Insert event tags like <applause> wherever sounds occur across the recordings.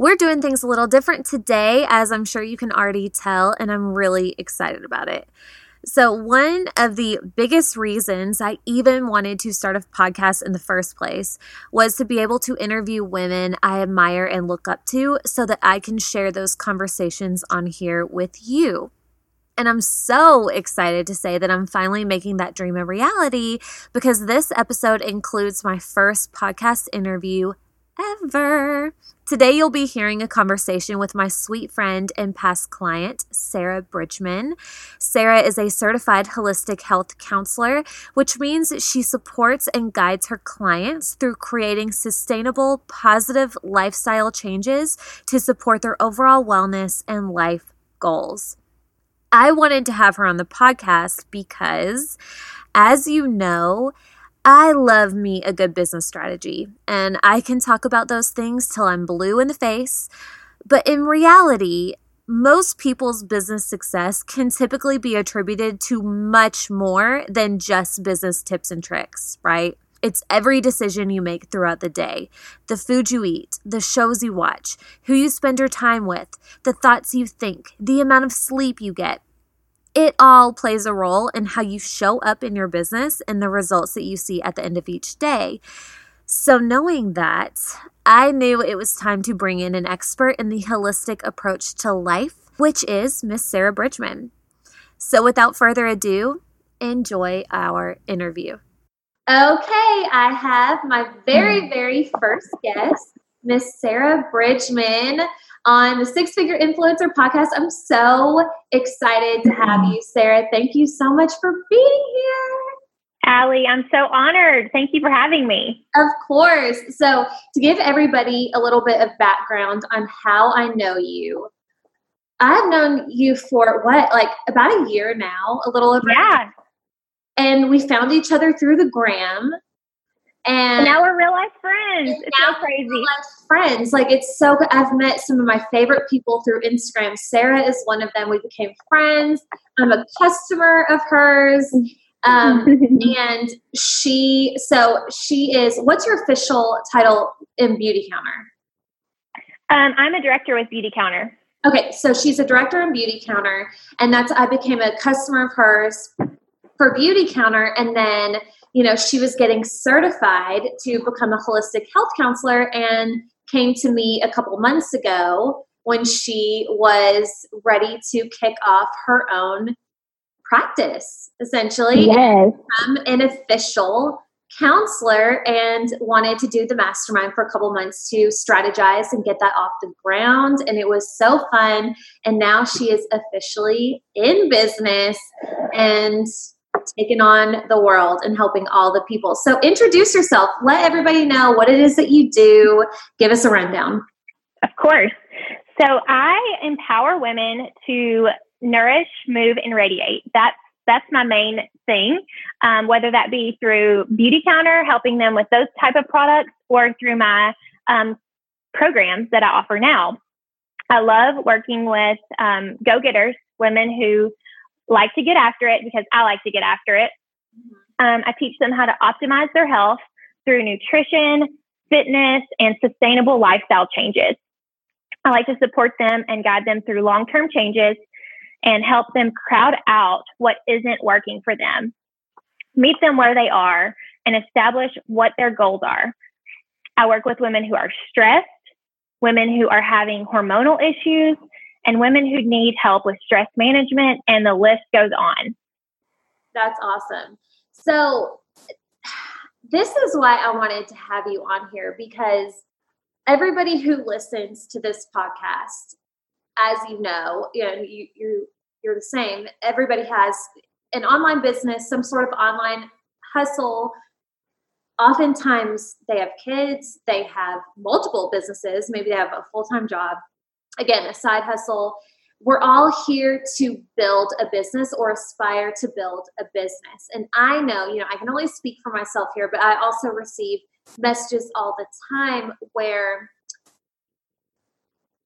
We're doing things a little different today, as I'm sure you can already tell, and I'm really excited about it. So, one of the biggest reasons I even wanted to start a podcast in the first place was to be able to interview women I admire and look up to so that I can share those conversations on here with you. And I'm so excited to say that I'm finally making that dream a reality because this episode includes my first podcast interview ever. Today, you'll be hearing a conversation with my sweet friend and past client, Sarah Bridgman. Sarah is a certified holistic health counselor, which means she supports and guides her clients through creating sustainable, positive lifestyle changes to support their overall wellness and life goals. I wanted to have her on the podcast because, as you know, I love me a good business strategy, and I can talk about those things till I'm blue in the face. But in reality, most people's business success can typically be attributed to much more than just business tips and tricks, right? It's every decision you make throughout the day, the food you eat, the shows you watch, who you spend your time with, the thoughts you think, the amount of sleep you get, it all plays a role in how you show up in your business and the results that you see at the end of each day. So, knowing that, I knew it was time to bring in an expert in the holistic approach to life, which is Miss Sarah Bridgman. So, without further ado, enjoy our interview. Okay, I have my very, mm. very first guest, Miss Sarah Bridgman on the Six Figure Influencer podcast. I'm so excited to have you, Sarah. Thank you so much for being here. Allie, I'm so honored. Thank you for having me. Of course. So, to give everybody a little bit of background on how I know you, I've known you for what, like about a year now, a little over. Yeah. And we found each other through the gram. And now we're real life friends. It's so crazy. Real life friends. Like it's so good. I've met some of my favorite people through Instagram. Sarah is one of them. We became friends. I'm a customer of hers. Um, <laughs> and she, so she is, what's your official title in Beauty Counter? Um, I'm a director with Beauty Counter. Okay, so she's a director in Beauty Counter, and that's I became a customer of hers for Beauty Counter, and then you know, she was getting certified to become a holistic health counselor and came to me a couple months ago when she was ready to kick off her own practice, essentially. Yes. Become an official counselor and wanted to do the mastermind for a couple months to strategize and get that off the ground. And it was so fun. And now she is officially in business and taking on the world and helping all the people. So introduce yourself. Let everybody know what it is that you do. Give us a rundown. Of course. So I empower women to nourish, move, and radiate. That's that's my main thing. Um, whether that be through Beauty Counter, helping them with those type of products, or through my um, programs that I offer now. I love working with um, go getters, women who like to get after it because I like to get after it. Mm-hmm. Um, I teach them how to optimize their health through nutrition, fitness, and sustainable lifestyle changes. I like to support them and guide them through long term changes and help them crowd out what isn't working for them, meet them where they are, and establish what their goals are. I work with women who are stressed, women who are having hormonal issues, and women who need help with stress management, and the list goes on. That's awesome. So, this is why I wanted to have you on here because everybody who listens to this podcast, as you know, you know you, you you're the same. Everybody has an online business, some sort of online hustle. Oftentimes, they have kids, they have multiple businesses, maybe they have a full time job, again, a side hustle. We're all here to build a business or aspire to build a business. And I know, you know, I can only speak for myself here, but I also receive messages all the time where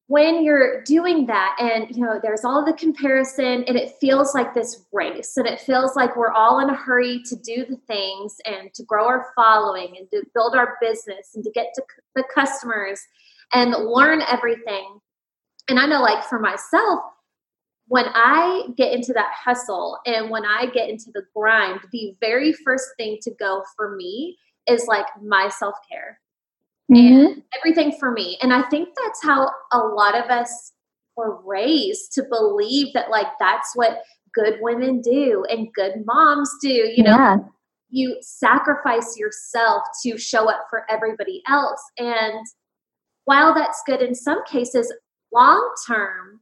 when you're doing that and you know there's all the comparison and it feels like this race and it feels like we're all in a hurry to do the things and to grow our following and to build our business and to get to the customers and learn everything and i know like for myself when i get into that hustle and when i get into the grind the very first thing to go for me is like my self-care mm-hmm. and everything for me. And I think that's how a lot of us were raised to believe that like that's what good women do and good moms do. You know, yeah. you sacrifice yourself to show up for everybody else. And while that's good in some cases, long term,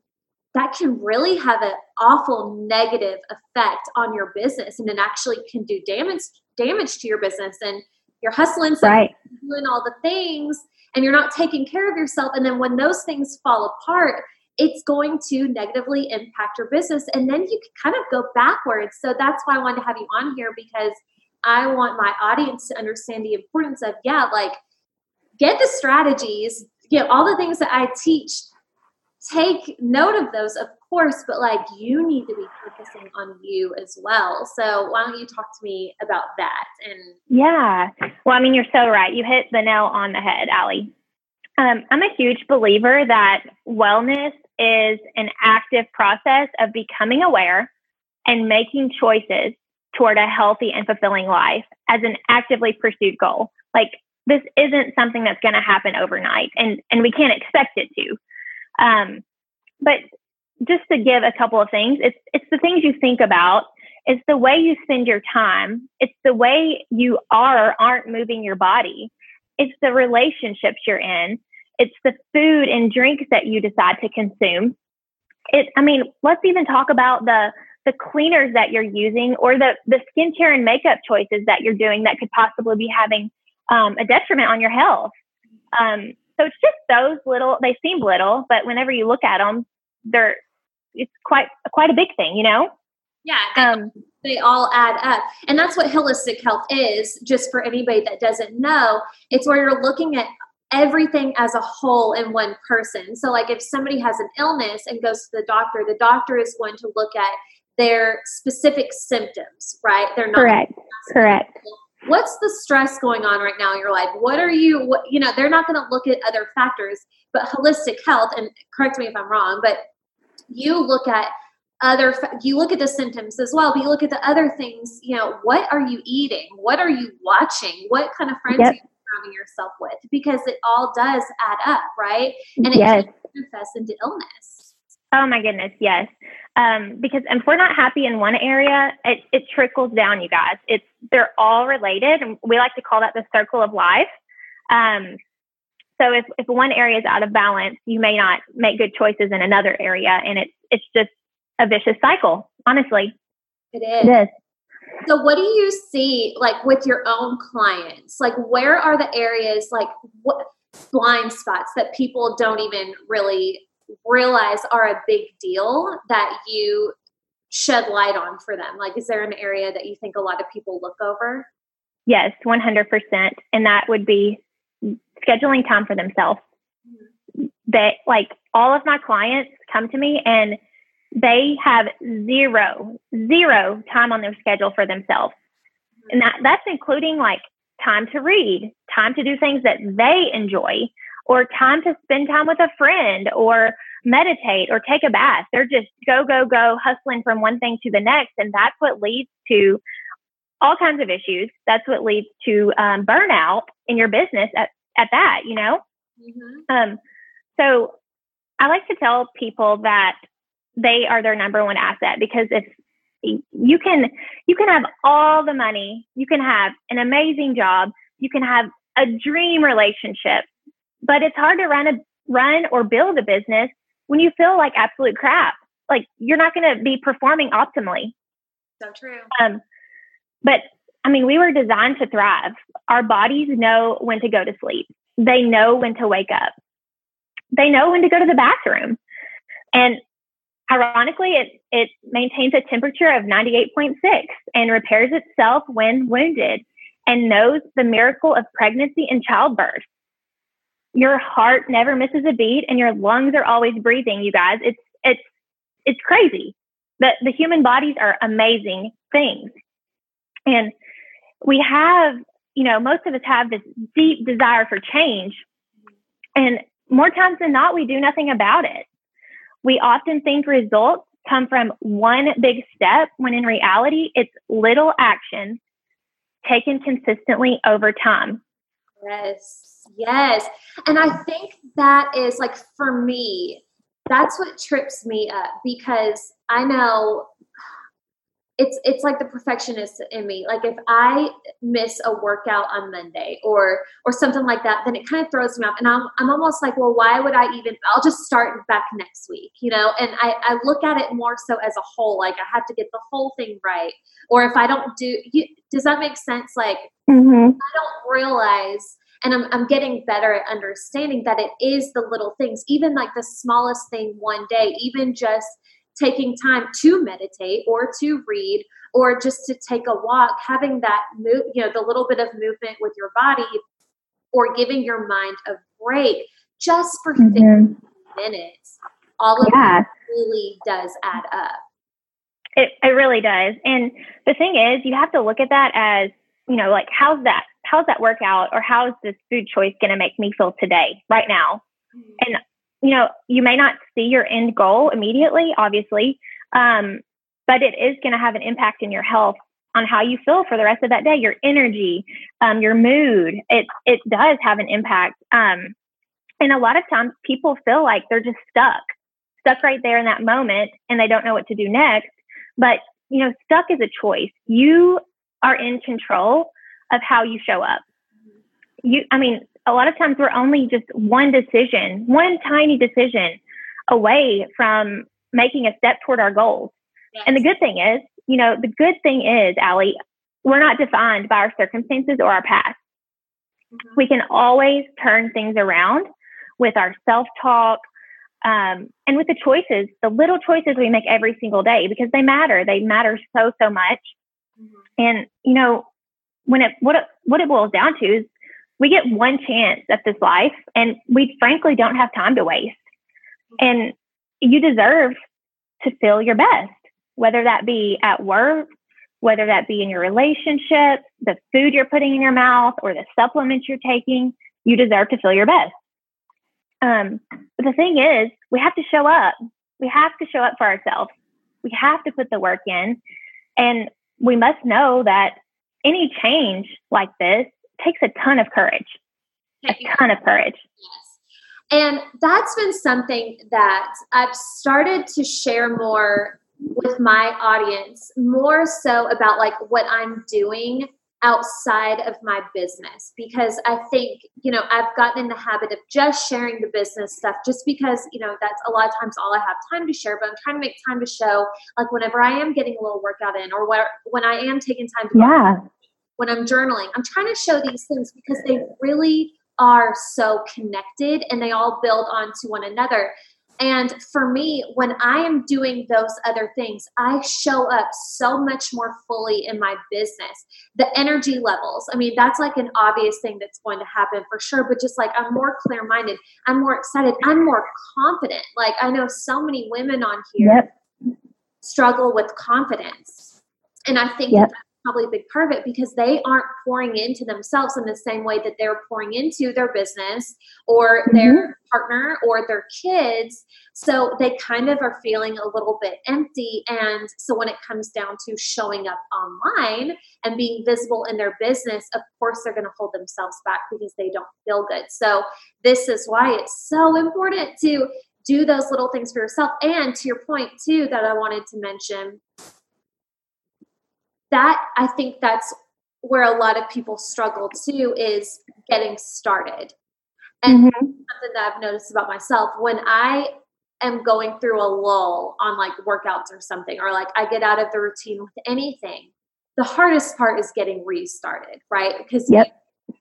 that can really have an awful negative effect on your business and it actually can do damage damage to your business and you're hustling, right. doing all the things, and you're not taking care of yourself. And then when those things fall apart, it's going to negatively impact your business. And then you can kind of go backwards. So that's why I wanted to have you on here because I want my audience to understand the importance of, yeah, like get the strategies, get all the things that I teach, take note of those, of course, but like you need to be focusing on you as well. So why don't you talk to me about that? And yeah, well, I mean, you're so right. You hit the nail on the head, Allie. Um, I'm a huge believer that wellness is an active process of becoming aware and making choices toward a healthy and fulfilling life as an actively pursued goal. Like this isn't something that's going to happen overnight, and and we can't expect it to. Um, but just to give a couple of things, it's it's the things you think about. It's the way you spend your time. It's the way you are aren't moving your body. It's the relationships you're in. It's the food and drinks that you decide to consume. It. I mean, let's even talk about the the cleaners that you're using or the the skincare and makeup choices that you're doing that could possibly be having um, a detriment on your health. Um, so it's just those little. They seem little, but whenever you look at them, they're it's quite quite a big thing, you know. Yeah, they, um, they all add up, and that's what holistic health is. Just for anybody that doesn't know, it's where you're looking at everything as a whole in one person. So, like if somebody has an illness and goes to the doctor, the doctor is going to look at their specific symptoms, right? They're not correct. Correct. What's the stress going on right now in your life? What are you? What you know? They're not going to look at other factors, but holistic health. And correct me if I'm wrong, but you look at other you look at the symptoms as well but you look at the other things you know what are you eating what are you watching what kind of friends yep. are you surrounding yourself with because it all does add up right and it yes. can manifest into illness oh my goodness yes um, because if we're not happy in one area it, it trickles down you guys it's they're all related and we like to call that the circle of life um, so if, if one area is out of balance, you may not make good choices in another area. And it's, it's just a vicious cycle, honestly. It is. It is. So what do you see like with your own clients? Like where are the areas like what blind spots that people don't even really realize are a big deal that you shed light on for them? Like is there an area that you think a lot of people look over? Yes, 100%. And that would be scheduling time for themselves. That like all of my clients come to me and they have zero, zero time on their schedule for themselves. And that, that's including like time to read, time to do things that they enjoy, or time to spend time with a friend or meditate or take a bath. They're just go, go, go, hustling from one thing to the next. And that's what leads to all kinds of issues. That's what leads to um, burnout in your business at at that, you know? Mm-hmm. Um, so I like to tell people that they are their number one asset because if you can you can have all the money, you can have an amazing job, you can have a dream relationship, but it's hard to run a run or build a business when you feel like absolute crap. Like you're not going to be performing optimally. So true. Um, but I mean, we were designed to thrive. Our bodies know when to go to sleep. They know when to wake up. they know when to go to the bathroom. And ironically, it, it maintains a temperature of 98.6 and repairs itself when wounded and knows the miracle of pregnancy and childbirth. Your heart never misses a beat and your lungs are always breathing, you guys. It's, it's, it's crazy. The, the human bodies are amazing things. And we have, you know, most of us have this deep desire for change. And more times than not, we do nothing about it. We often think results come from one big step when in reality, it's little action taken consistently over time. Yes, yes. And I think that is like for me, that's what trips me up because I know it's it's like the perfectionist in me. Like if i miss a workout on monday or or something like that then it kind of throws me off. And i'm, I'm almost like well why would i even i'll just start back next week you know? And i i look at it more so as a whole like i have to get the whole thing right. Or if i don't do you, does that make sense? Like mm-hmm. i don't realize and I'm, I'm getting better at understanding that it is the little things even like the smallest thing one day even just taking time to meditate or to read or just to take a walk, having that move, you know, the little bit of movement with your body or giving your mind a break just for mm-hmm. minutes, all of yeah. that really does add up. It, it really does. And the thing is, you have to look at that as, you know, like, how's that? How's that workout or how's this food choice going to make me feel today, right now? Mm-hmm. And you know, you may not see your end goal immediately, obviously, um, but it is going to have an impact in your health on how you feel for the rest of that day, your energy, um, your mood. It it does have an impact. Um, and a lot of times, people feel like they're just stuck, stuck right there in that moment, and they don't know what to do next. But you know, stuck is a choice. You are in control of how you show up. You, I mean, a lot of times we're only just one decision, one tiny decision away from making a step toward our goals. Yes. And the good thing is, you know, the good thing is, Allie, we're not defined by our circumstances or our past. Mm-hmm. We can always turn things around with our self talk um, and with the choices, the little choices we make every single day because they matter. They matter so, so much. Mm-hmm. And, you know, when it, what it, what it boils down to is we get one chance at this life and we frankly don't have time to waste. And you deserve to feel your best, whether that be at work, whether that be in your relationship, the food you're putting in your mouth, or the supplements you're taking, you deserve to feel your best. Um, but the thing is, we have to show up. We have to show up for ourselves. We have to put the work in. And we must know that any change like this takes a ton of courage. A ton of courage. Yes. And that's been something that I've started to share more with my audience, more so about like what I'm doing outside of my business because I think, you know, I've gotten in the habit of just sharing the business stuff just because, you know, that's a lot of times all I have time to share, but I'm trying to make time to show like whenever I am getting a little workout in or where, when I am taking time to yeah when I'm journaling. I'm trying to show these things because they really are so connected and they all build onto one another. And for me, when I am doing those other things, I show up so much more fully in my business. The energy levels, I mean, that's like an obvious thing that's going to happen for sure, but just like I'm more clear minded, I'm more excited, I'm more confident. Like I know so many women on here yep. struggle with confidence. And I think yep probably a big part of it because they aren't pouring into themselves in the same way that they're pouring into their business or mm-hmm. their partner or their kids. So they kind of are feeling a little bit empty. And so when it comes down to showing up online and being visible in their business, of course they're going to hold themselves back because they don't feel good. So this is why it's so important to do those little things for yourself. And to your point, too, that I wanted to mention that I think that's where a lot of people struggle too is getting started. And mm-hmm. something that I've noticed about myself when I am going through a lull on like workouts or something, or like I get out of the routine with anything, the hardest part is getting restarted, right? Because yep.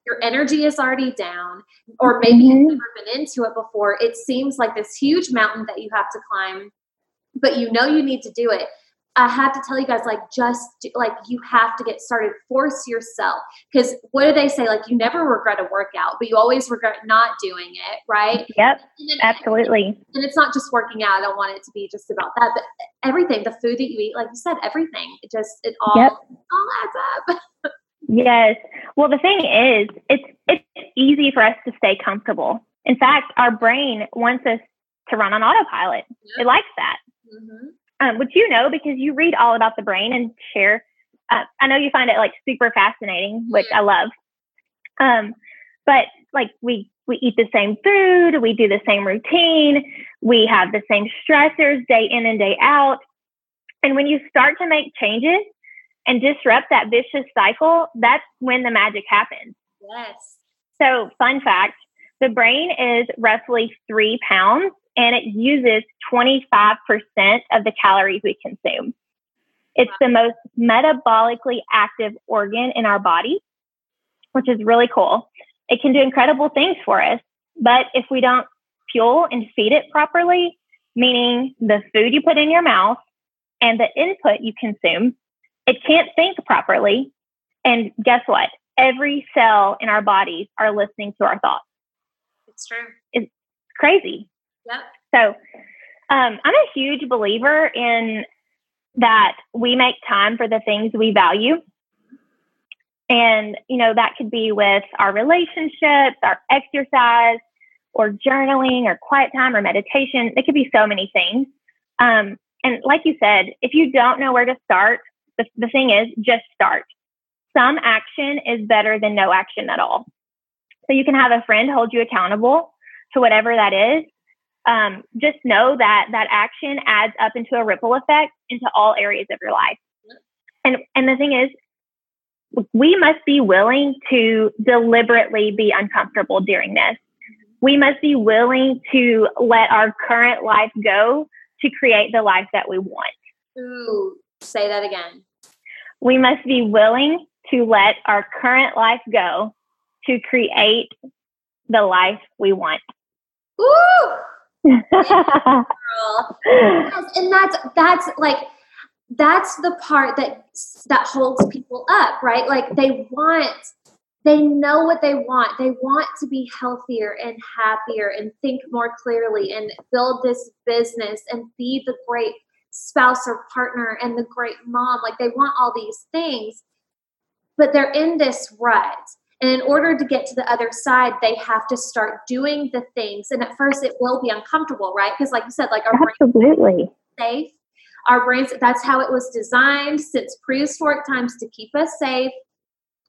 your energy is already down, or maybe mm-hmm. you've never been into it before. It seems like this huge mountain that you have to climb, but you know you need to do it. I have to tell you guys, like, just do, like you have to get started. Force yourself, because what do they say? Like, you never regret a workout, but you always regret not doing it, right? Yep, then, absolutely. And it's not just working out. I don't want it to be just about that, but everything, the food that you eat, like you said, everything. It just it all yep. all adds up. <laughs> yes. Well, the thing is, it's it's easy for us to stay comfortable. In fact, our brain wants us to run on autopilot. Yep. It likes that. Mm-hmm um, which you know because you read all about the brain and share. Uh, I know you find it like super fascinating, which I love. Um, but like we we eat the same food, we do the same routine, we have the same stressors day in and day out. And when you start to make changes and disrupt that vicious cycle, that's when the magic happens. Yes. So, fun fact the brain is roughly three pounds and it uses 25% of the calories we consume. It's the most metabolically active organ in our body, which is really cool. It can do incredible things for us, but if we don't fuel and feed it properly, meaning the food you put in your mouth and the input you consume, it can't think properly. And guess what? Every cell in our bodies are listening to our thoughts. It's true. It's crazy. Yep. So um, I'm a huge believer in that we make time for the things we value. And, you know, that could be with our relationships, our exercise, or journaling, or quiet time, or meditation. It could be so many things. Um, and like you said, if you don't know where to start, the, the thing is just start. Some action is better than no action at all. So you can have a friend hold you accountable to whatever that is um, just know that that action adds up into a ripple effect into all areas of your life. And and the thing is, we must be willing to deliberately be uncomfortable during this. We must be willing to let our current life go to create the life that we want. Ooh, say that again. We must be willing to let our current life go to create the life we want. Ooh, and that's that's like that's the part that that holds people up right? Like they want they know what they want. They want to be healthier and happier and think more clearly and build this business and be the great spouse or partner and the great mom. Like they want all these things but they're in this rut and in order to get to the other side, they have to start doing the things. And at first, it will be uncomfortable, right? Because, like you said, like our absolutely safe. Our brains, that's how it was designed since prehistoric times to keep us safe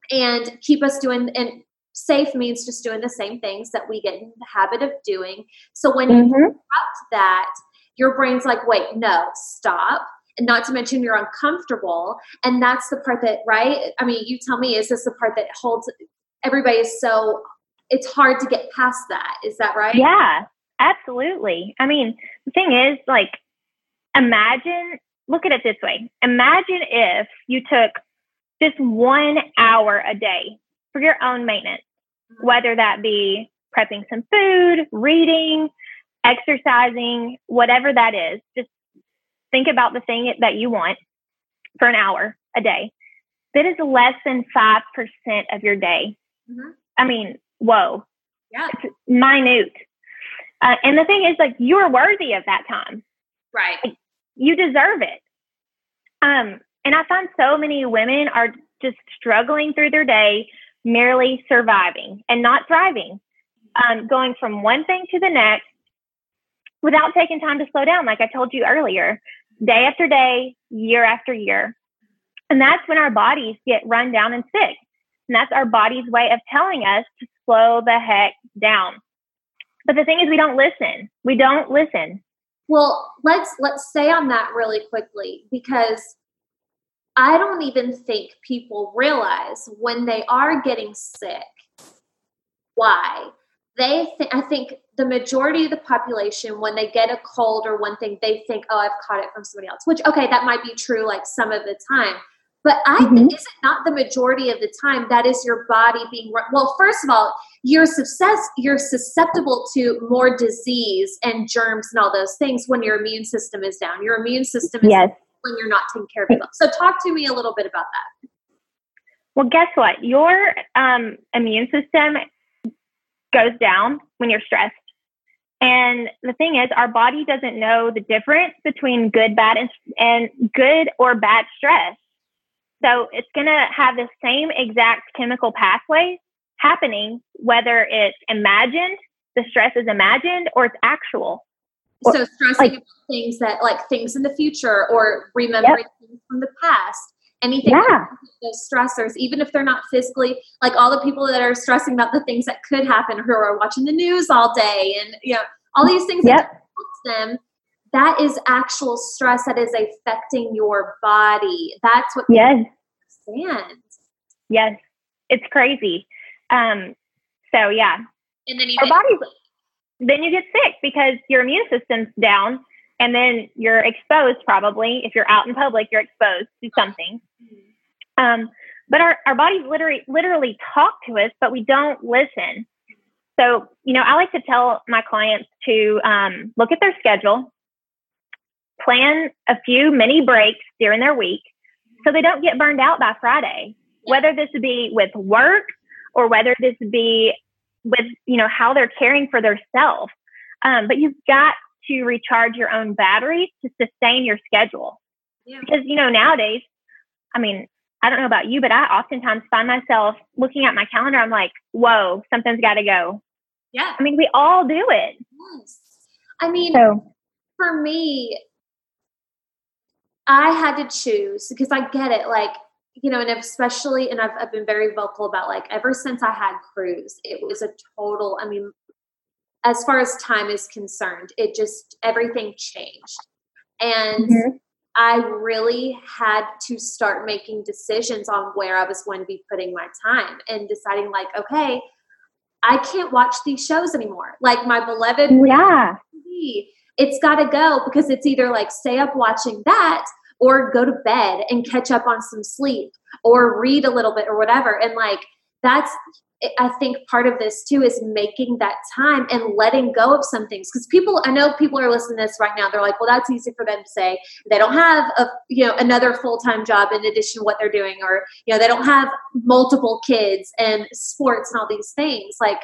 and keep us doing, and safe means just doing the same things that we get in the habit of doing. So when mm-hmm. you interrupt that, your brain's like, wait, no, stop and not to mention you're uncomfortable and that's the part that right i mean you tell me is this the part that holds everybody is so it's hard to get past that. Is that right? Yeah, absolutely. I mean, the thing is, like, imagine, look at it this way. Imagine if you took just one hour a day for your own maintenance, mm-hmm. whether that be prepping some food, reading, exercising, whatever that is. Just think about the thing that you want for an hour a day. That is less than 5% of your day. Mm-hmm. I mean, whoa. Yeah. It's minute. Uh, and the thing is, like, you are worthy of that time. Right. Like, you deserve it. Um, and I find so many women are just struggling through their day, merely surviving and not thriving, um, going from one thing to the next without taking time to slow down, like I told you earlier, day after day, year after year. And that's when our bodies get run down and sick. And that's our body's way of telling us to slow the heck down. But the thing is we don't listen. We don't listen. Well, let's let's stay on that really quickly because I don't even think people realize when they are getting sick why. They th- I think the majority of the population when they get a cold or one thing they think, "Oh, I've caught it from somebody else." Which okay, that might be true like some of the time But I mm-hmm. think, is it not the majority of the time that is your body being, well, first of all, you're, success, you're susceptible to more disease and germs and all those things when your immune system is down. Your immune system is yes. when you're not taking care of yourself. So talk to me a little bit about that. Well, guess what? Your um, immune system goes down when you're stressed. And the thing is, our body doesn't know the difference between good, bad, and, and good or bad stress. So it's going to have the same exact chemical pathway happening, whether it's imagined, the stress is imagined, or it's actual. So stressing like, about things that, like things in the future, or remembering yep. things from the past anything yeah. those stressors even if they're not physically like all the people that are stressing about the things that could happen who are watching the news all day and you know all these things yep. that them that is actual stress that is affecting your body. That's what yes. understand. yes. It's crazy. Um so yeah. And then our bodies then you get sick because your immune system's down and then you're exposed probably. If you're out in public you're exposed to something. Um, but our, our bodies literally literally talk to us but we don't listen. So you know i like to tell my clients to um, look at their schedule plan a few mini breaks during their week so they don't get burned out by friday whether this be with work or whether this be with you know how they're caring for their self um, but you've got to recharge your own batteries to sustain your schedule. Yeah. Because, you know, nowadays, I mean, I don't know about you, but I oftentimes find myself looking at my calendar. I'm like, whoa, something's got to go. Yeah. I mean, we all do it. Yes. I mean, so, for me, I had to choose because I get it. Like, you know, and especially, and I've, I've been very vocal about like ever since I had Cruz, it was a total, I mean, as far as time is concerned, it just everything changed. And mm-hmm. I really had to start making decisions on where I was going to be putting my time and deciding, like, okay, I can't watch these shows anymore. Like my beloved, yeah, TV, it's got to go because it's either like stay up watching that or go to bed and catch up on some sleep or read a little bit or whatever. And like that's I think part of this too is making that time and letting go of some things. Because people, I know people are listening to this right now. They're like, "Well, that's easy for them to say. They don't have a you know another full time job in addition to what they're doing, or you know they don't have multiple kids and sports and all these things." Like,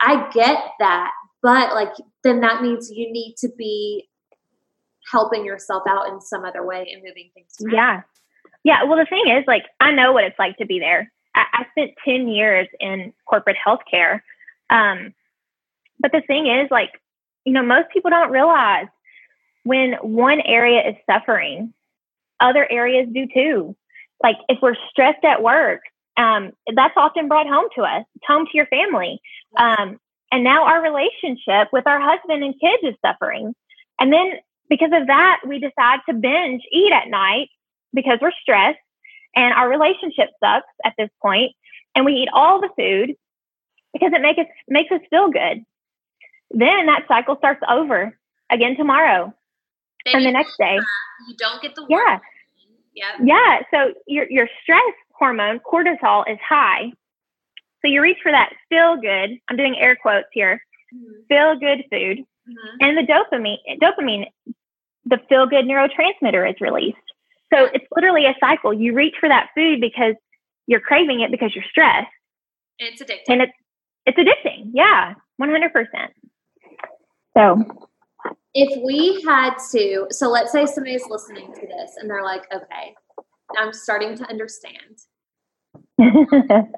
I get that, but like then that means you need to be helping yourself out in some other way and moving things. Around. Yeah, yeah. Well, the thing is, like, I know what it's like to be there I, I spent 10 years in corporate healthcare. Um, but the thing is, like, you know, most people don't realize when one area is suffering, other areas do too. Like, if we're stressed at work, um, that's often brought home to us, home to your family. Um, and now our relationship with our husband and kids is suffering. And then because of that, we decide to binge eat at night because we're stressed and our relationship sucks at this point and we eat all the food because it make us, makes us feel good. Then that cycle starts over again tomorrow then and the next day. You don't get the yeah. Yeah. Yeah. So your your stress hormone, cortisol, is high. So you reach for that feel good. I'm doing air quotes here. Mm-hmm. Feel good food. Mm-hmm. And the dopamine dopamine, the feel good neurotransmitter is released. So it's literally a cycle. You reach for that food because you're craving it because you're stressed. It's addicting. And it's it's addicting. Yeah, 100%. So if we had to, so let's say somebody's listening to this and they're like, okay, I'm starting to understand. <laughs>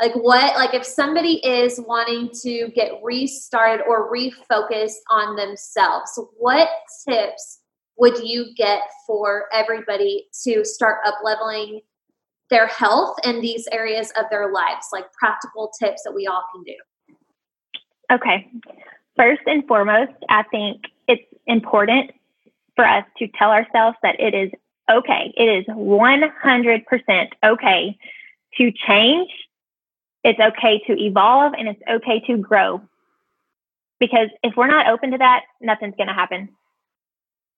like what like if somebody is wanting to get restarted or refocused on themselves what tips would you get for everybody to start up leveling their health in these areas of their lives? Like practical tips that we all can do. Okay. First and foremost i think it's important for us to tell ourselves that it is okay. It is 100% okay to change it's okay to evolve and it's okay to grow because if we're not open to that nothing's going to happen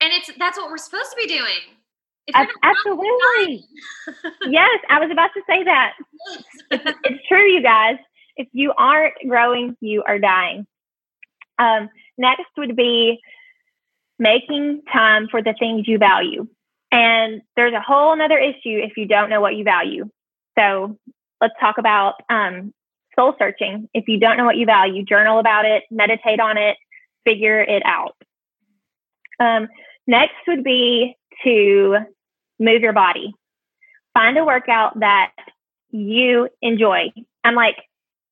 and it's that's what we're supposed to be doing. absolutely. <laughs> yes, I was about to say that. It's, it's, true, you guys. If you aren't growing, you are dying. Um, next would be making time for the things you value. And there's a whole another issue if you don't know what you value. So let's talk about um, soul searching. If you don't know what you value, journal about it, meditate on it, figure it out. Um, next would be to move your body. Find a workout that you enjoy. I'm like,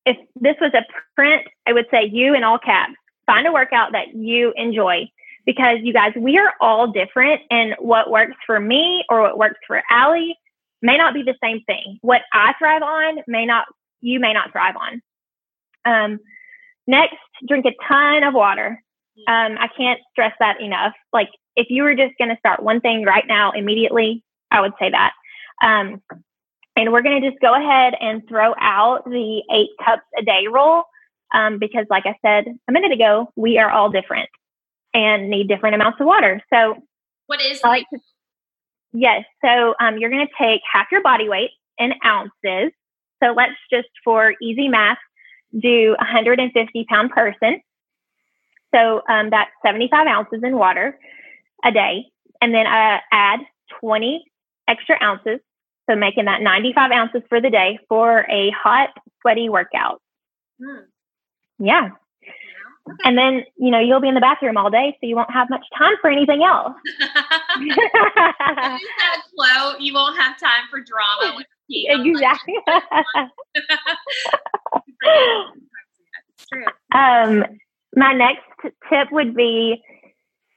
if this was a print, I would say you in all caps. Find a workout that you enjoy because you guys, we are all different and what works for me or what works for Allie may not be the same thing. What I thrive on may not, you may not thrive on. Um, next, drink a ton of water. Um, I can't stress that enough. Like if you were just going to start one thing right now, immediately, I would say that. Um, and we're going to just go ahead and throw out the eight cups a day rule um, because, like I said a minute ago, we are all different and need different amounts of water. So, what is I like to, yes? So, um, you're going to take half your body weight in ounces. So, let's just for easy math do 150 pound person. So um, that's 75 ounces in water a day, and then uh, add 20 extra ounces, so making that 95 ounces for the day for a hot, sweaty workout. Hmm. Yeah. And then, you know, you'll be in the bathroom all day, so you won't have much time for anything else. <laughs> that you won't have time for drama with <laughs> Exactly. <laughs> um, my next tip would be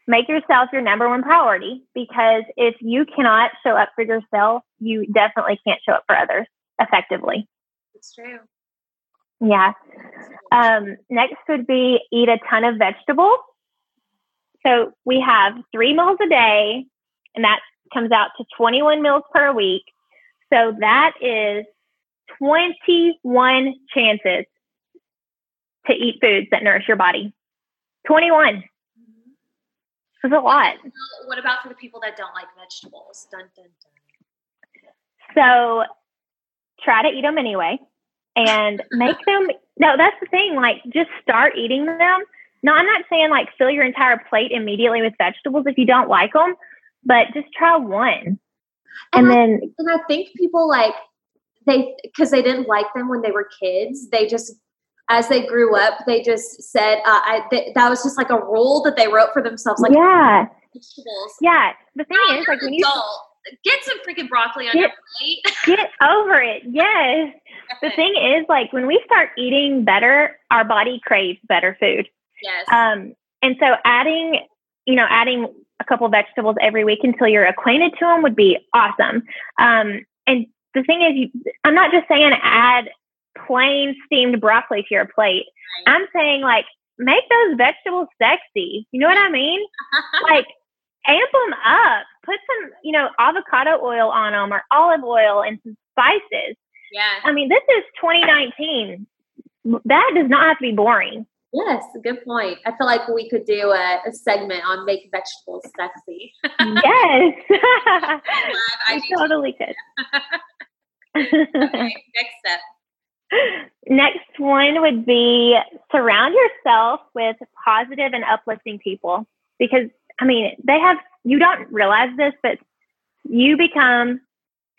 make yourself your number one priority because if you cannot show up for yourself, you definitely can't show up for others effectively. It's true. Yeah. Um, next would be eat a ton of vegetables. So we have three meals a day, and that comes out to 21 meals per week. So that is 21 chances to eat foods that nourish your body. 21. It's a lot. What about for the people that don't like vegetables? Dun, dun, dun. So try to eat them anyway and make them. No, that's the thing. Like, just start eating them. No, I'm not saying like fill your entire plate immediately with vegetables if you don't like them, but just try one. And, and then, I, and I think people like they because they didn't like them when they were kids. They just as they grew up, they just said uh, I, th- that was just like a rule that they wrote for themselves. Like, yeah, vegetables. Yeah. The thing now is, like, when you get some freaking broccoli on get, your plate, get over it. Yes. The thing is, like, when we start eating better, our body craves better food. Yes. Um, and so adding, you know, adding a couple vegetables every week until you're acquainted to them would be awesome. Um, and the thing is, you, I'm not just saying add plain steamed broccoli to your plate. Right. I'm saying like make those vegetables sexy. You know what I mean? <laughs> like amp them up. Put some, you know, avocado oil on them or olive oil and some spices. Yeah. I mean, this is 2019. That does not have to be boring. Yes, good point. I feel like we could do a, a segment on make vegetables sexy. yes. <laughs> <laughs> we totally could. <laughs> okay, next step. Next one would be surround yourself with positive and uplifting people because I mean, they have, you don't realize this, but you become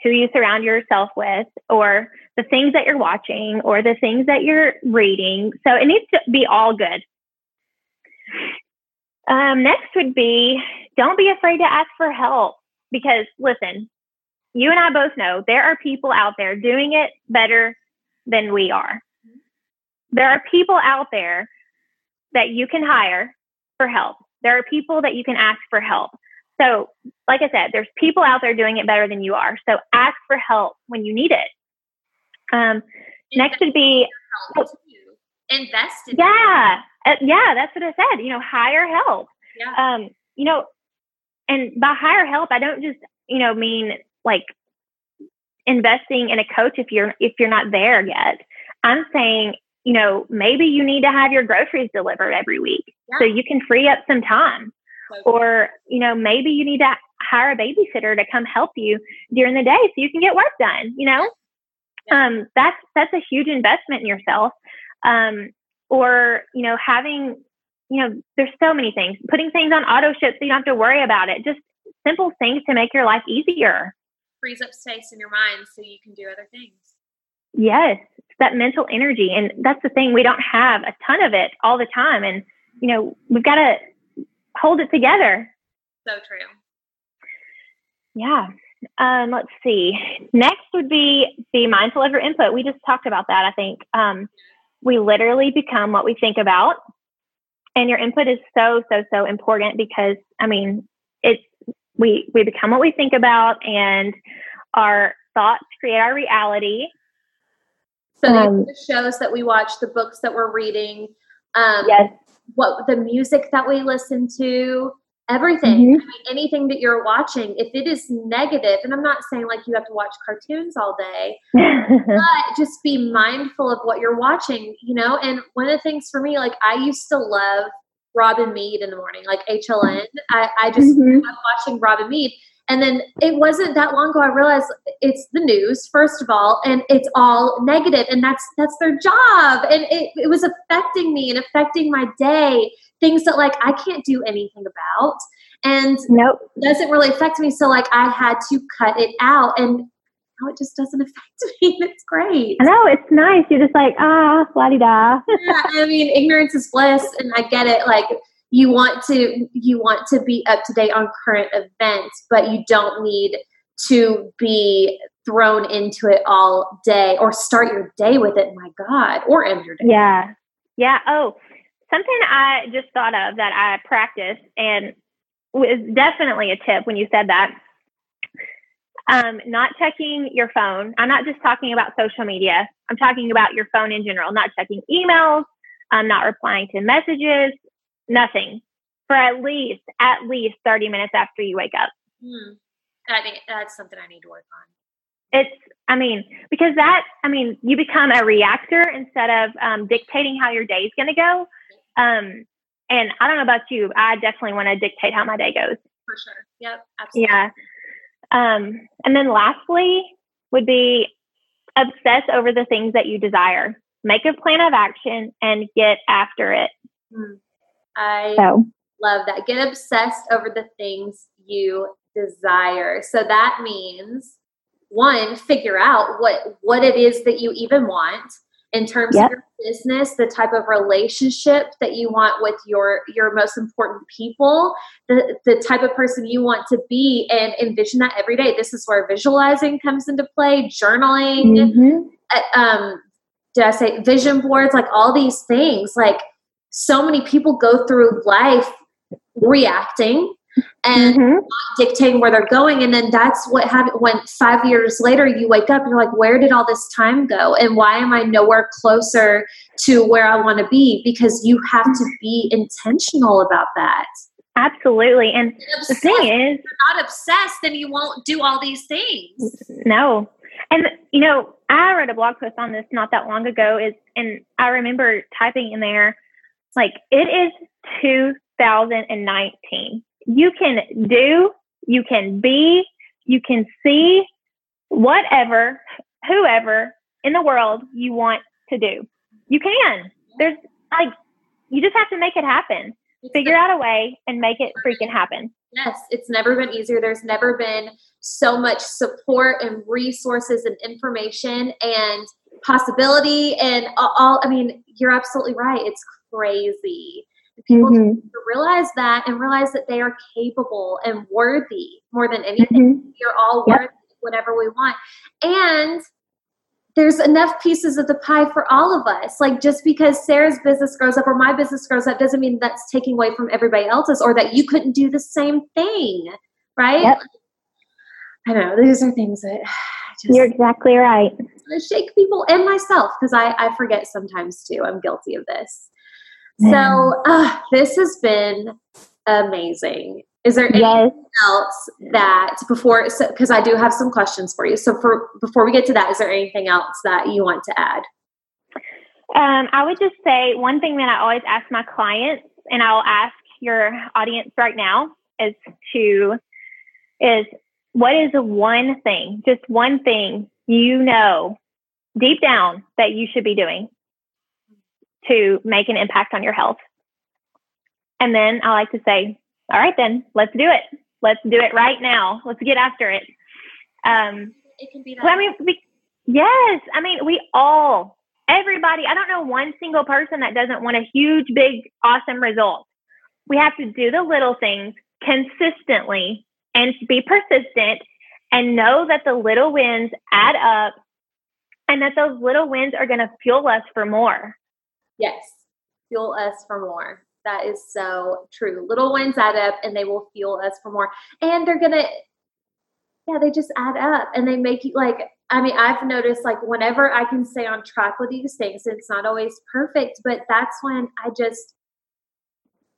who you surround yourself with or the things that you're watching or the things that you're reading. So it needs to be all good. Um, next would be don't be afraid to ask for help because listen, you and I both know there are people out there doing it better than we are. There are people out there that you can hire for help. There are people that you can ask for help. So, like I said, there's people out there doing it better than you are. So, ask for help when you need it. Um, next would be invest in yeah uh, yeah that's what i said you know hire help yeah. um you know and by hire help i don't just you know mean like investing in a coach if you're if you're not there yet. I'm saying, you know, maybe you need to have your groceries delivered every week yeah. so you can free up some time. Or, you know, maybe you need to hire a babysitter to come help you during the day so you can get work done, you know? Um, that's that's a huge investment in yourself. Um, or, you know, having, you know, there's so many things. Putting things on auto ship so you don't have to worry about it. Just simple things to make your life easier. Frees up space in your mind so you can do other things. Yes, it's that mental energy. And that's the thing, we don't have a ton of it all the time. And, you know, we've got to hold it together. So true. Yeah. Um, let's see. Next would be be mindful of your input. We just talked about that, I think. Um, we literally become what we think about. And your input is so, so, so important because, I mean, it's, we, we become what we think about and our thoughts create our reality. So um, the shows that we watch, the books that we're reading, um, yes. What the music that we listen to, everything. Mm-hmm. I mean, anything that you're watching, if it is negative, and I'm not saying like you have to watch cartoons all day, <laughs> but just be mindful of what you're watching, you know. And one of the things for me, like I used to love Robin Meade in the morning, like HLN. I, I just mm-hmm. love watching Robin Meade. And then it wasn't that long ago I realized it's the news, first of all, and it's all negative, and that's that's their job. And it, it was affecting me and affecting my day. Things that like I can't do anything about. And nope. doesn't really affect me. So like I had to cut it out and now it just doesn't <laughs> affect me. It's great. I know, it's nice. You're just like, ah, la di da. yeah, I mean, ignorance is bliss, and I get it. Like you want to you want to be up to date on current events but you don't need to be thrown into it all day or start your day with it my god or end your day. Yeah. Yeah. Oh something i just thought of that i practice and was definitely a tip when you said that. Um, not checking your phone. I'm not just talking about social media. I'm talking about your phone in general not checking emails i'm not replying to messages nothing for at least at least 30 minutes after you wake up. Hmm. I think that's something I need to work on. It's, I mean, because that, I mean, you become a reactor instead of um, dictating how your day is going to go. Um, and I don't know about you, I definitely want to dictate how my day goes. For sure. Yep. Absolutely. Yeah. Um, and then lastly would be obsess over the things that you desire. Make a plan of action and get after it. Hmm. I so. love that. Get obsessed over the things you desire. So that means one, figure out what what it is that you even want in terms yep. of your business, the type of relationship that you want with your your most important people, the the type of person you want to be, and envision that every day. This is where visualizing comes into play, journaling. Mm-hmm. Uh, um, did I say vision boards? Like all these things, like so many people go through life reacting and mm-hmm. dictating where they're going. And then that's what happened when five years later you wake up and you're like where did all this time go? And why am i nowhere closer to where i want to be? Because you have to be intentional about that. Absolutely. And the thing is you're not obsessed then you won't do all these things. No. And you know i read a blog post on this not that long ago is and i remember typing in there like it is 2019. You can do, you can be, you can see whatever, whoever in the world you want to do. You can. There's like, you just have to make it happen. Figure out a way and make it freaking happen. Yes, it's never been easier. There's never been so much support and resources and information and possibility and all. I mean, you're absolutely right. It's crazy. People mm-hmm. realize that and realize that they are capable and worthy more than anything. Mm-hmm. We're all yep. worthy whatever we want. And there's enough pieces of the pie for all of us. Like just because Sarah's business grows up or my business grows up doesn't mean that's taking away from everybody else's or that you couldn't do the same thing. Right? Yep. I don't know. These are things that <sighs> just, You're exactly right. shake people and myself because I, I forget sometimes too. I'm guilty of this. So uh, this has been amazing. Is there anything yes. else that before because so, I do have some questions for you. So for before we get to that, is there anything else that you want to add? Um, I would just say one thing that I always ask my clients, and I'll ask your audience right now, is to is what is the one thing, just one thing you know deep down that you should be doing to make an impact on your health? And then I like to say, all right, then let's do it. Let's do it right now. Let's get after it. Um, it can be that. well, I mean, we, yes. I mean, we all, everybody, I don't know one single person that doesn't want a huge, big, awesome result. We have to do the little things consistently and be persistent and know that the little wins add up and that those little wins are going to fuel us for more. Yes, fuel us for more. That is so true. Little ones add up and they will fuel us for more. And they're going to, yeah, they just add up and they make you like, I mean, I've noticed like whenever I can stay on track with these things, it's not always perfect, but that's when I just,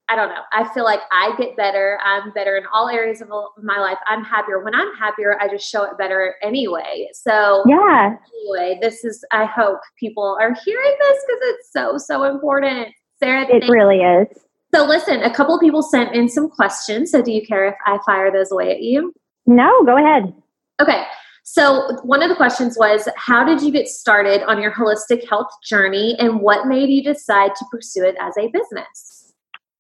I don't know. I feel like I get better. I'm better in all areas of my life. I'm happier. When I'm happier, I just show it better anyway. So, yeah. Anyway, this is, I hope people are hearing this because it's so, so important. Sarah, it really is. So, listen, a couple of people sent in some questions. So, do you care if I fire those away at you? No, go ahead. Okay. So, one of the questions was How did you get started on your holistic health journey and what made you decide to pursue it as a business?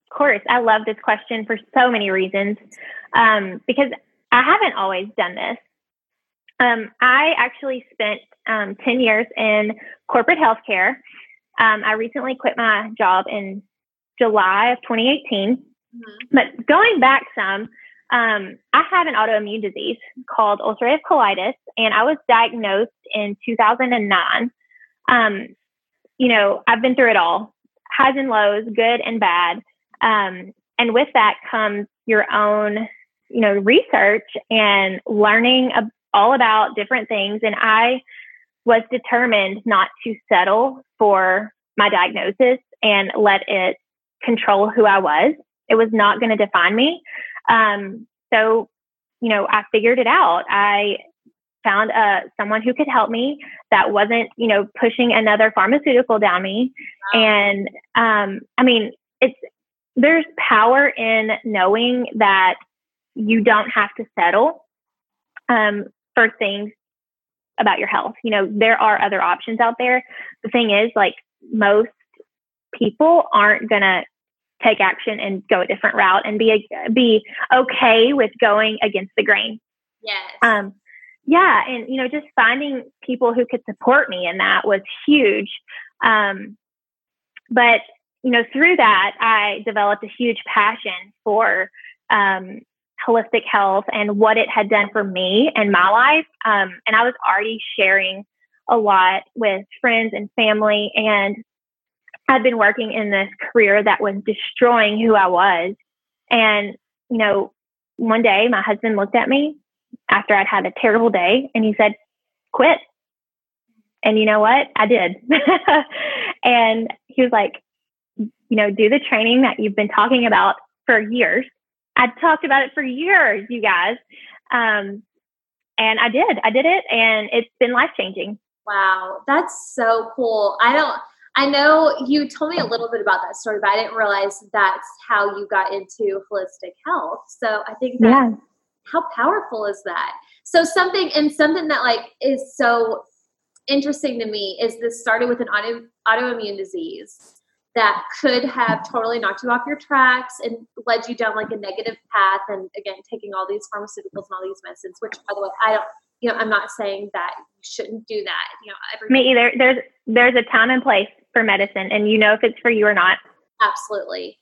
Of course. I love this question for so many reasons um, because I haven't always done this. Um, I actually spent um, 10 years in corporate healthcare. Um, I recently quit my job in July of 2018. Mm-hmm. But going back some, um, I have an autoimmune disease called ulcerative colitis, and I was diagnosed in 2009. Um, you know, I've been through it all highs and lows, good and bad. Um, and with that comes your own, you know, research and learning ab- all about different things. And I was determined not to settle for my diagnosis and let it control who I was. It was not going to define me. Um, so, you know, I figured it out. I found uh, someone who could help me that wasn't, you know, pushing another pharmaceutical down me. Wow. And um, I mean, it's there's power in knowing that you don't have to settle um, for things about your health. You know, there are other options out there. The thing is, like most people aren't gonna take action and go a different route and be be okay with going against the grain. Yes. Um, yeah, and you know, just finding people who could support me in that was huge. Um, but you know, through that, I developed a huge passion for um, holistic health and what it had done for me and my life. Um, and I was already sharing a lot with friends and family, and I'd been working in this career that was destroying who I was. And, you know, one day my husband looked at me after I'd had a terrible day and he said, quit. And you know what? I did. <laughs> and he was like, you know, do the training that you've been talking about for years. I'd talked about it for years, you guys. Um, and I did. I did it and it's been life changing. Wow. That's so cool. I don't, I know you told me a little bit about that story, but I didn't realize that's how you got into holistic health. So I think that yeah. how powerful is that? So something and something that like is so interesting to me is this started with an auto, autoimmune disease that could have totally knocked you off your tracks and led you down like a negative path and again taking all these pharmaceuticals and all these medicines which by the way i don't you know i'm not saying that you shouldn't do that you know me either there's there's a time and place for medicine and you know if it's for you or not. Absolutely.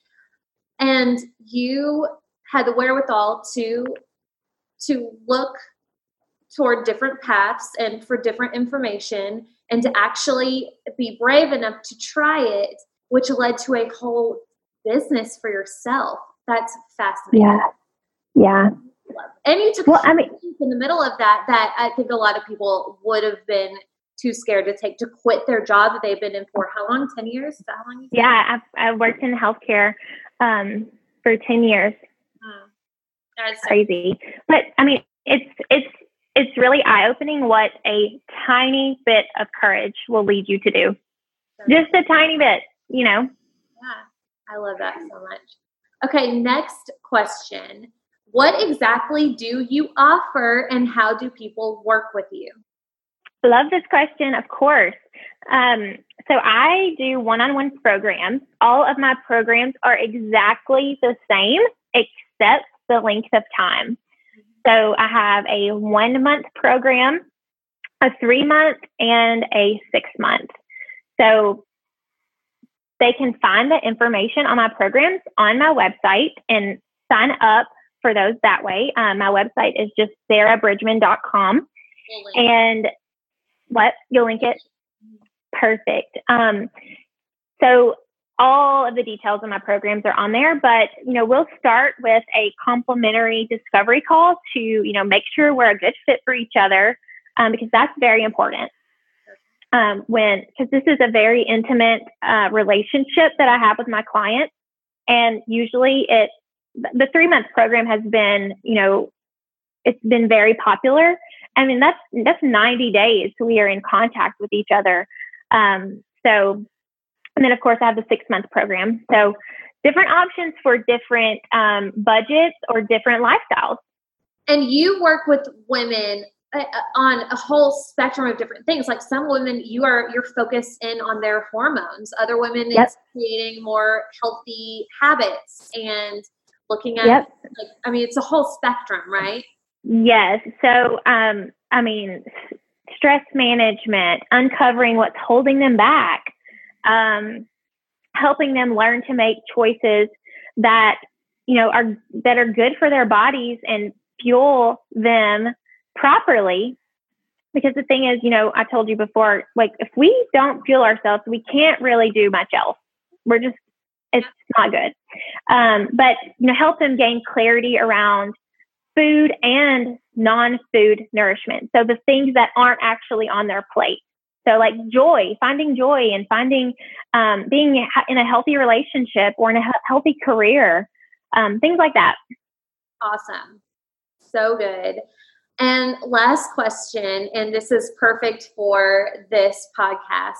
And you had the wherewithal to to look toward different paths and for different information and to actually be brave enough to try it, which led to a whole business for yourself. That's fascinating. Yeah. Yeah. And you took well, I mean, in the middle of that that I think a lot of people would have been too scared to take to quit their job that they've been in for how long? Ten years? how long? yeah, I've, I've worked in healthcare um, for ten years. Hmm. That's crazy, but I mean, it's it's it's really eye opening what a tiny bit of courage will lead you to do. Just a tiny bit, you know. Yeah, I love that so much. Okay, next question what exactly do you offer and how do people work with you? Love this question, of course. Um, so I do one-on-one programs. All of my programs are exactly the same, except the length of time. So I have a one-month program, a three-month, and a six-month. So they can find the information on my programs on my website and sign up for those that way. Um, my website is just sarahbridgman.com. And what? You'll link it? Perfect. Um, so all of the details of my programs are on there, but you know, we'll start with a complimentary discovery call to, you know, make sure we're a good fit for each other, um, because that's very important. Um, when, because this is a very intimate uh, relationship that I have with my clients, and usually it, the three month program has been, you know, it's been very popular. I mean, that's that's 90 days we are in contact with each other. Um, so, and then of course I have the six month program. So, different options for different um, budgets or different lifestyles. And you work with women on a whole spectrum of different things. Like some women, you are you're focused in on their hormones. Other women, yep. it's creating more healthy habits and looking at. Yep. Like, I mean, it's a whole spectrum, right? Yes. So, um, I mean, stress management, uncovering what's holding them back, um, helping them learn to make choices that you know are that are good for their bodies and fuel them properly. Because the thing is, you know, I told you before, like if we don't fuel ourselves, we can't really do much else. We're just it's not good. Um, but you know, help them gain clarity around food and non-food nourishment. So the things that aren't actually on their plate. So like joy, finding joy and finding um, being in a healthy relationship or in a healthy career, um, things like that. Awesome. So good. And last question, and this is perfect for this podcast.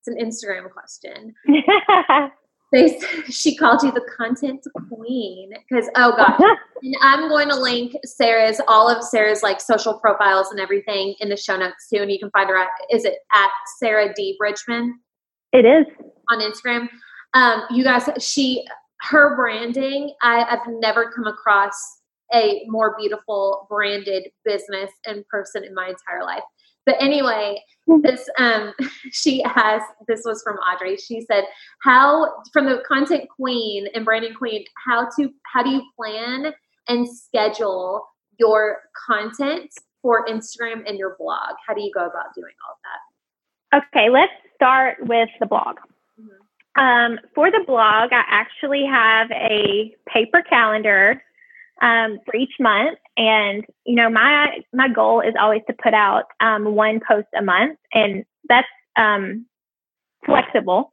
It's an Instagram question. <laughs> they <laughs> she called you the content queen because oh gosh. <laughs> And i'm going to link sarah's all of sarah's like social profiles and everything in the show notes too and you can find her at is it at sarah d. Bridgman? It is. On instagram. Um you guys she her branding I, i've never come across a more beautiful branded business and person in my entire life but anyway, this um <laughs> she has this was from Audrey. She said, How from the content queen and branding queen, how to how do you plan and schedule your content for Instagram and your blog? How do you go about doing all of that? Okay, let's start with the blog. Mm-hmm. Um, for the blog, I actually have a paper calendar um, for each month. And you know, my my goal is always to put out um, one post a month, and that's um, flexible.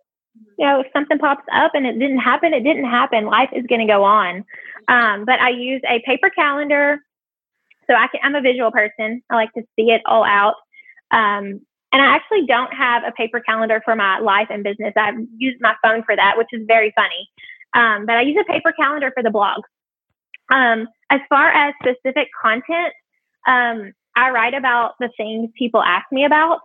You know, if something pops up and it didn't happen, it didn't happen. Life is going to go on. Um, but I use a paper calendar, so I can. I'm a visual person. I like to see it all out. Um, and I actually don't have a paper calendar for my life and business. I've used my phone for that, which is very funny. Um, but I use a paper calendar for the blog. Um, as far as specific content, um, I write about the things people ask me about.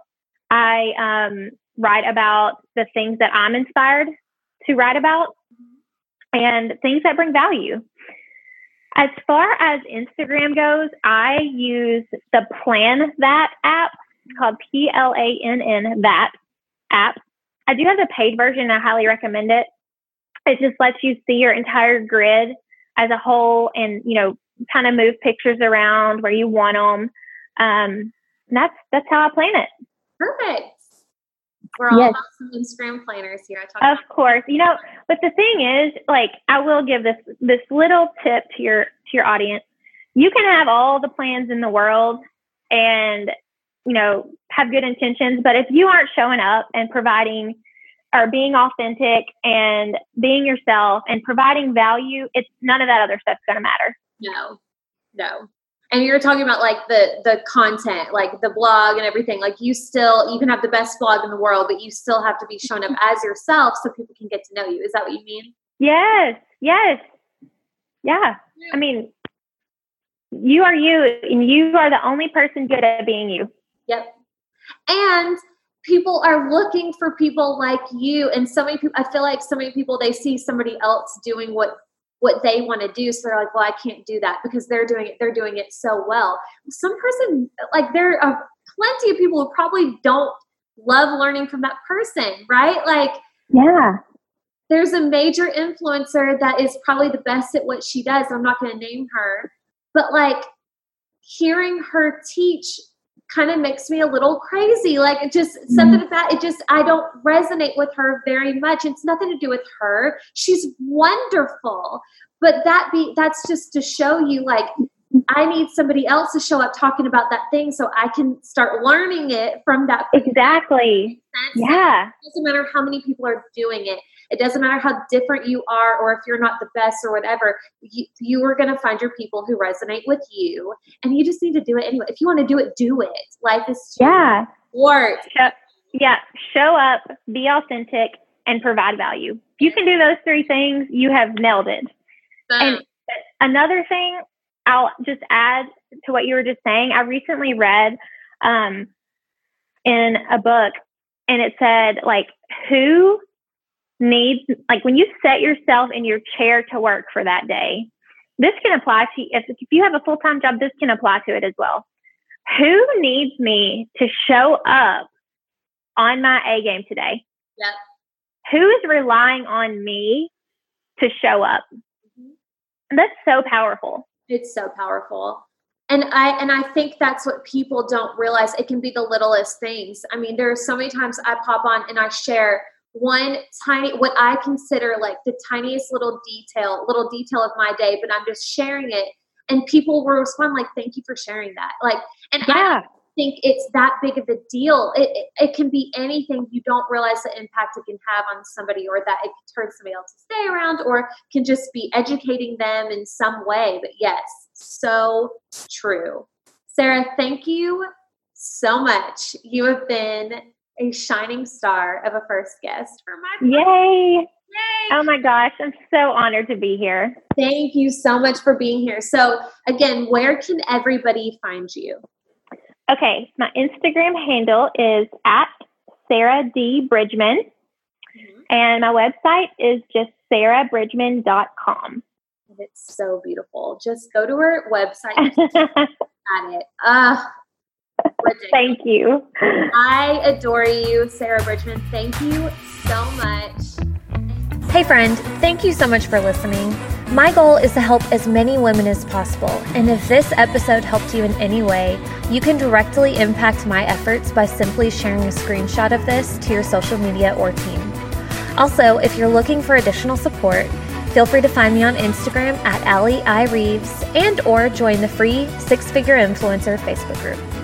I um, write about the things that I'm inspired to write about and things that bring value. As far as Instagram goes, I use the Plann That app It's called P L A N N That app. I do have the paid version. I highly recommend it. It just lets you see your entire grid as a whole and, you know, kind of move pictures around where you want them. Um, that's, that's how I plan it. Perfect. We're all yes. about some Instagram planners here. I of course. You know, but the thing is, like, I will give this this little tip to your to your audience. You can have all the plans in the world and you know have good intentions, but if you aren't showing up and providing or being authentic and being yourself and providing value, it's none of that other stuff's going to matter. No, no. And you're talking about like the the content, like the blog and everything. Like you still, you can have the best blog in the world, but you still have to be shown up as yourself so people can get to know you. Is that what you mean? Yes. Yes. Yeah. I mean, You are you, and you are the only person good at being you. Yep. And people are looking for people like you. And so many people, I feel like so many people, they see somebody else doing what what they want to do. So they're like, well, I can't do that because they're doing it. They're doing it so well. Some person, like there are plenty of people who probably don't love learning from that person, right? Like, yeah, there's a major influencer that is probably the best at what she does. I'm not going to name her, but like hearing her teach kind of makes me a little crazy. Like it just mm-hmm. something about it just I don't resonate with her very much. It's nothing to do with her. She's wonderful. But that be that's just to show you like I need somebody else to show up talking about that thing so I can start learning it from that. Exactly. Yeah. It doesn't matter how many people are doing it. It doesn't matter how different you are or if you're not the best or whatever. You, you are going to find your people who resonate with you. And you just need to do it anyway. If you want to do it, do it. Life is yeah. short. Yeah. Show up, be authentic, and provide value. If you can do those three things, you have nailed it. And another thing I'll just add to what you were just saying. I recently read um, in a book, and it said like who needs like when you set yourself in your chair to work for that day. This can apply to if if you have a full time job. This can apply to it as well. Who needs me to show up on my A game today? Yep. Who is relying on me to show up? Mm-hmm. That's so powerful. It's so powerful. And I and I think that's what people don't realize. It can be the littlest things. I mean, there are so many times I pop on and I share one tiny what I consider like the tiniest little detail, little detail of my day, but I'm just sharing it and people will respond like thank you for sharing that. Like and yeah. I think it's that big of a deal. It, it, it, can be anything. You don't realize the impact it can have on somebody, or that it can turn somebody else to stay around, or can just be educating them in some way. But yes, so true. Sarah, thank you so much. You have been a shining star of a first guest for my Yay! Yay! Oh my gosh, I'm so honored to be here. Thank you so much for being here. So, again, where can everybody find you? Okay, my Instagram handle is at Sarah D. Bridgman, mm-hmm. and my website is just sarahbridgman.com. It's so beautiful. Just go to her website at <laughs> it. Uh, Thank you. I adore you, Sarah Bridgman. Thank you so much. Hey, friend, thank you so much for listening. My goal is to help as many women as possible, and if this episode helped you in any way, you can directly impact my efforts by simply sharing a screenshot of this to your social media or team. Also, if you're looking for additional support, feel free to find me on Instagram at Allie I. Reeves and or join the free Six Figure Influencer Facebook group.